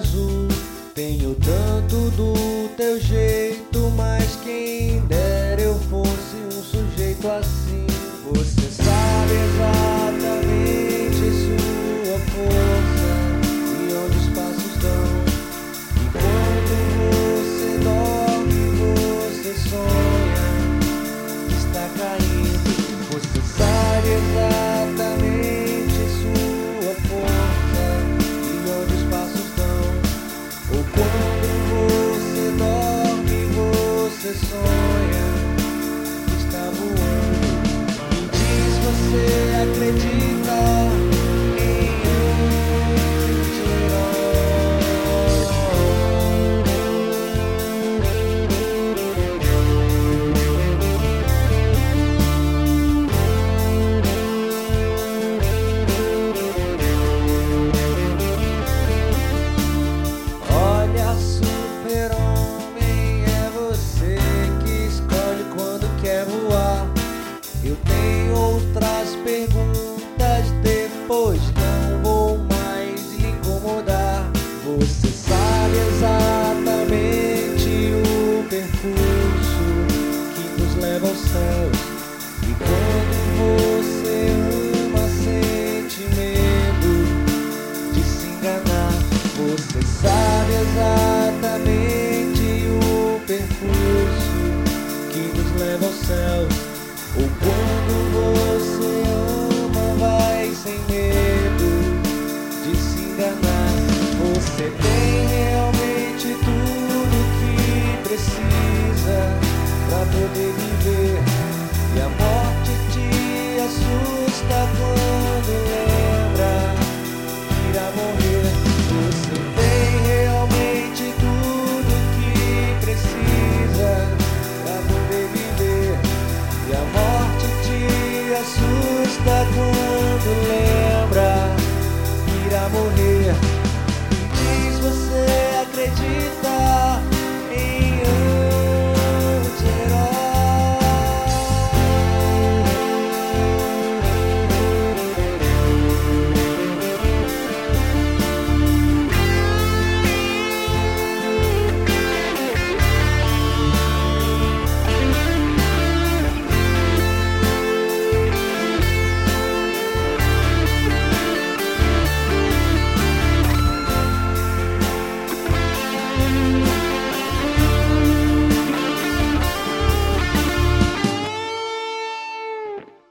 Azul? Tenho tanto do teu jeito, mas quem dera eu fosse um sujeito assim. Você sabe exatamente sua força e onde os passos dão. E quando você dorme, você sonha está caindo. Você sabe exatamente Eu tenho outras perguntas, depois não vou mais lhe incomodar. Você sabe exatamente o percurso que nos leva aos céus. E quando você ama, sente medo de se enganar. Você sabe exatamente o percurso que nos leva ao céu. Poder viver. E a morte te assusta quando lembra que irá morrer. Você tem realmente tudo que precisa pra poder viver. E a morte te assusta quando lembra que irá morrer. Me diz, você